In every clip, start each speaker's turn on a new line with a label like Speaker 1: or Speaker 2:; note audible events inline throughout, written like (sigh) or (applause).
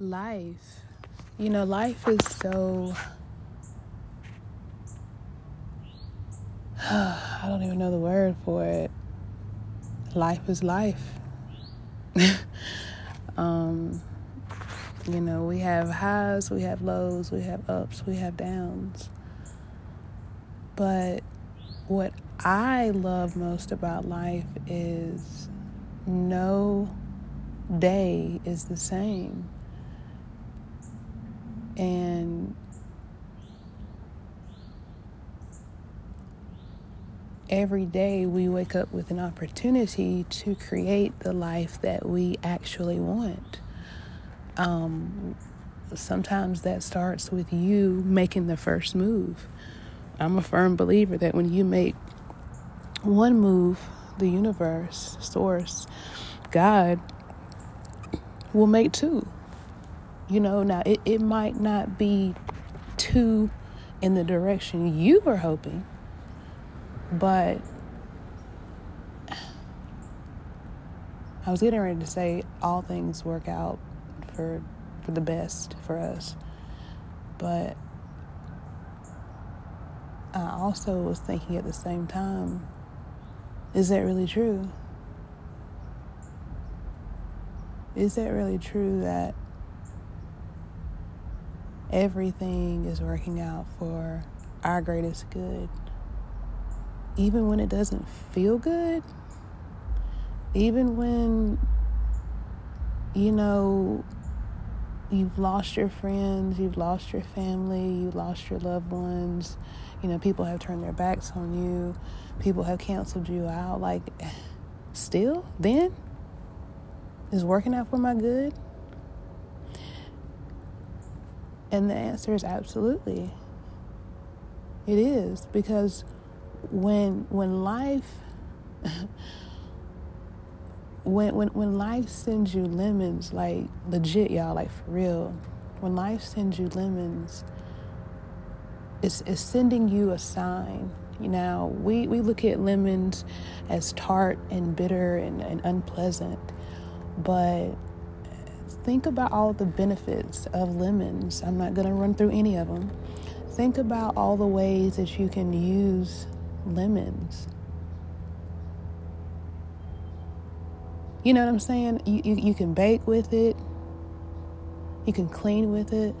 Speaker 1: life. You know, life is so. (sighs) I don't even know the word for it. Life is life. (laughs) um, you know, we have highs, we have lows, we have ups, we have downs. But what I love most about life is no day is the same. And every day we wake up with an opportunity to create the life that we actually want. Um, sometimes that starts with you making the first move. I'm a firm believer that when you make one move, the universe, source, God will make two. You know, now it, it might not be too in the direction you were hoping, but I was getting ready to say all things work out for for the best for us. But I also was thinking at the same time, is that really true? Is that really true that everything is working out for our greatest good. Even when it doesn't feel good, even when, you know, you've lost your friends, you've lost your family, you lost your loved ones, you know, people have turned their backs on you, people have canceled you out. Like, (sighs) still, then, is working out for my good? And the answer is absolutely. It is because when when life (laughs) when when when life sends you lemons like legit y'all like for real when life sends you lemons it's, it's sending you a sign now we, we look at lemons as tart and bitter and, and unpleasant but think about all the benefits of lemons. I'm not going to run through any of them. Think about all the ways that you can use lemons. You know what I'm saying? You, you, you can bake with it, you can clean with it,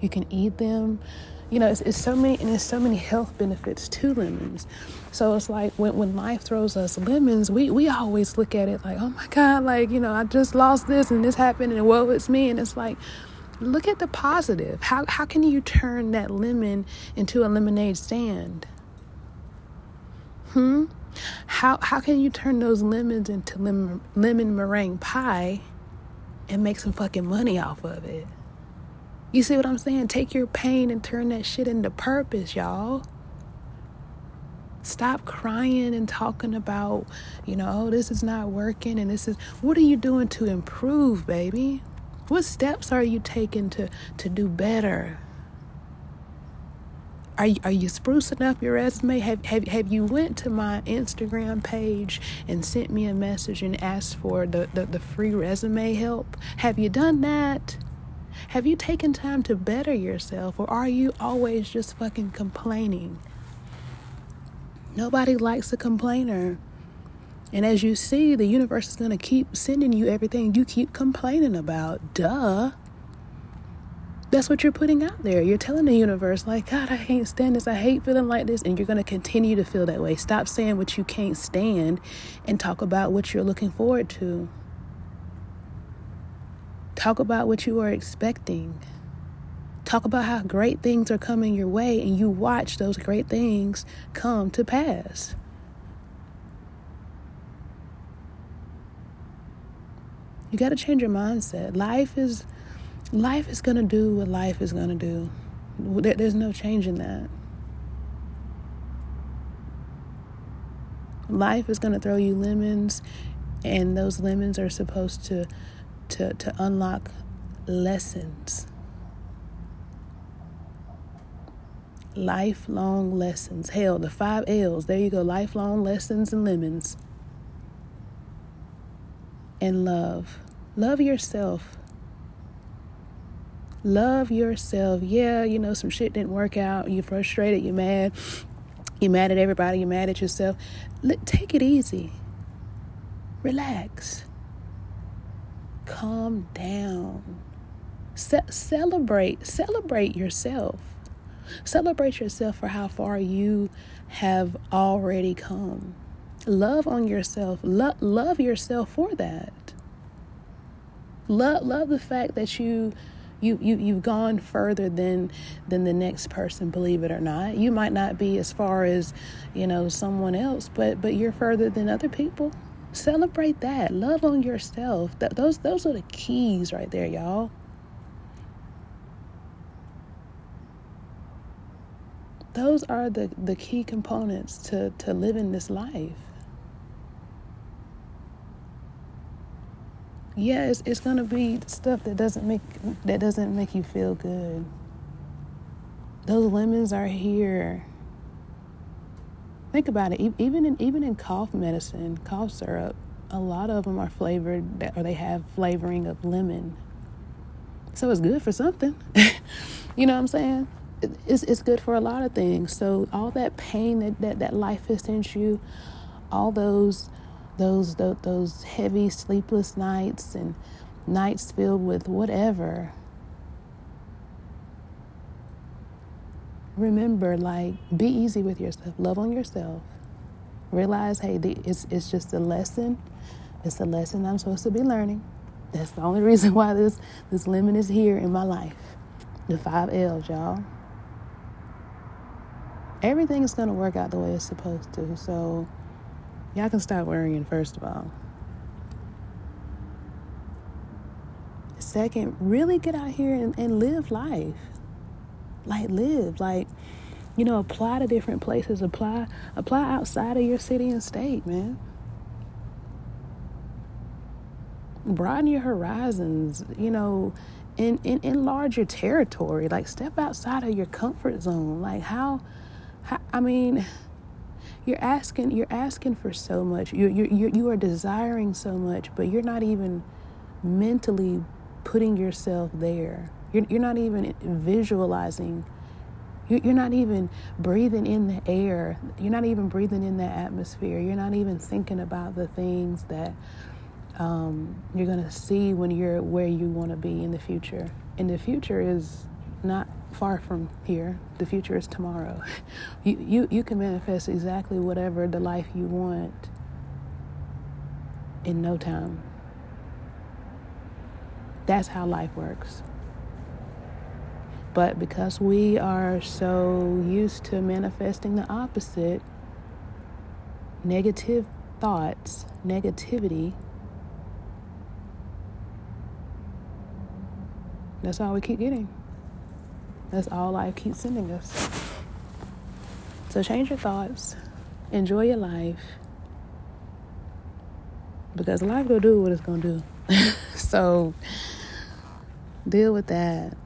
Speaker 1: you can eat them you know, it's, it's so many, and there's so many health benefits to lemons. So it's like when, when life throws us lemons, we, we always look at it like, oh my God, like, you know, I just lost this and this happened and woe it's me. And it's like, look at the positive. How, how can you turn that lemon into a lemonade stand? Hmm? How, how can you turn those lemons into lemon, lemon meringue pie and make some fucking money off of it? You see what I'm saying? Take your pain and turn that shit into purpose, y'all. Stop crying and talking about, you know, oh, this is not working and this is what are you doing to improve, baby? What steps are you taking to to do better? Are you, are you sprucing up your resume? Have, have, have you went to my Instagram page and sent me a message and asked for the, the, the free resume help? Have you done that? Have you taken time to better yourself or are you always just fucking complaining? Nobody likes a complainer. And as you see, the universe is going to keep sending you everything you keep complaining about. Duh. That's what you're putting out there. You're telling the universe, like, God, I can't stand this. I hate feeling like this. And you're going to continue to feel that way. Stop saying what you can't stand and talk about what you're looking forward to. Talk about what you are expecting. Talk about how great things are coming your way, and you watch those great things come to pass. You got to change your mindset. Life is life is going to do what life is going to do. There's no changing that. Life is going to throw you lemons, and those lemons are supposed to to, to unlock lessons. Lifelong lessons. Hell, the five L's. There you go. Lifelong lessons and lemons. And love. Love yourself. Love yourself. Yeah, you know, some shit didn't work out. You're frustrated. You're mad. You're mad at everybody. You're mad at yourself. Take it easy. Relax. Calm down. Ce- celebrate. Celebrate yourself. Celebrate yourself for how far you have already come. Love on yourself. Lo- love yourself for that. Love love the fact that you you you you've gone further than than the next person believe it or not you might not be as far as you know someone else but but you're further than other people celebrate that love on yourself that those those are the keys right there y'all those are the the key components to to living this life yeah, it's it's gonna be stuff that doesn't make that doesn't make you feel good. Those lemons are here. Think about it. Even in even in cough medicine, cough syrup, a lot of them are flavored or they have flavoring of lemon. So it's good for something. (laughs) you know what I'm saying? It's it's good for a lot of things. So all that pain that that, that life has sent you, all those those, those those heavy sleepless nights and nights filled with whatever remember like be easy with yourself love on yourself. Realize hey it's, it's just a lesson. It's a lesson i'm supposed to be learning. That's the only (laughs) reason why this this lemon is here in my life. The five l's y'all. Everything is going to work out the way it's supposed to so Y'all can stop worrying, first of all. Second, really get out here and, and live life. Like, live. Like, you know, apply to different places. Apply, apply outside of your city and state, man. Broaden your horizons, you know, in, in, enlarge your territory. Like, step outside of your comfort zone. Like, how, how I mean, you're asking you're asking for so much you you you are desiring so much but you're not even mentally putting yourself there you're, you're not even visualizing you're not even breathing in the air you're not even breathing in that atmosphere you're not even thinking about the things that um, you're going to see when you're where you want to be in the future and the future is not far from here. The future is tomorrow. (laughs) You, you, you can manifest exactly whatever the life you want in no time. That's how life works. But because we are so used to manifesting the opposite, negative thoughts, negativity, that's all we keep getting. That's all life keeps sending us. So change your thoughts, enjoy your life, because life gonna do what it's gonna do. (laughs) so deal with that.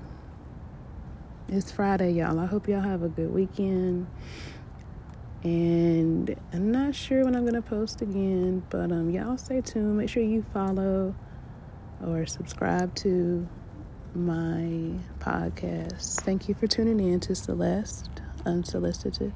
Speaker 1: It's Friday, y'all. I hope y'all have a good weekend. And I'm not sure when I'm gonna post again, but um, y'all stay tuned. Make sure you follow or subscribe to my podcast. Thank you for tuning in to Celeste Unsolicited.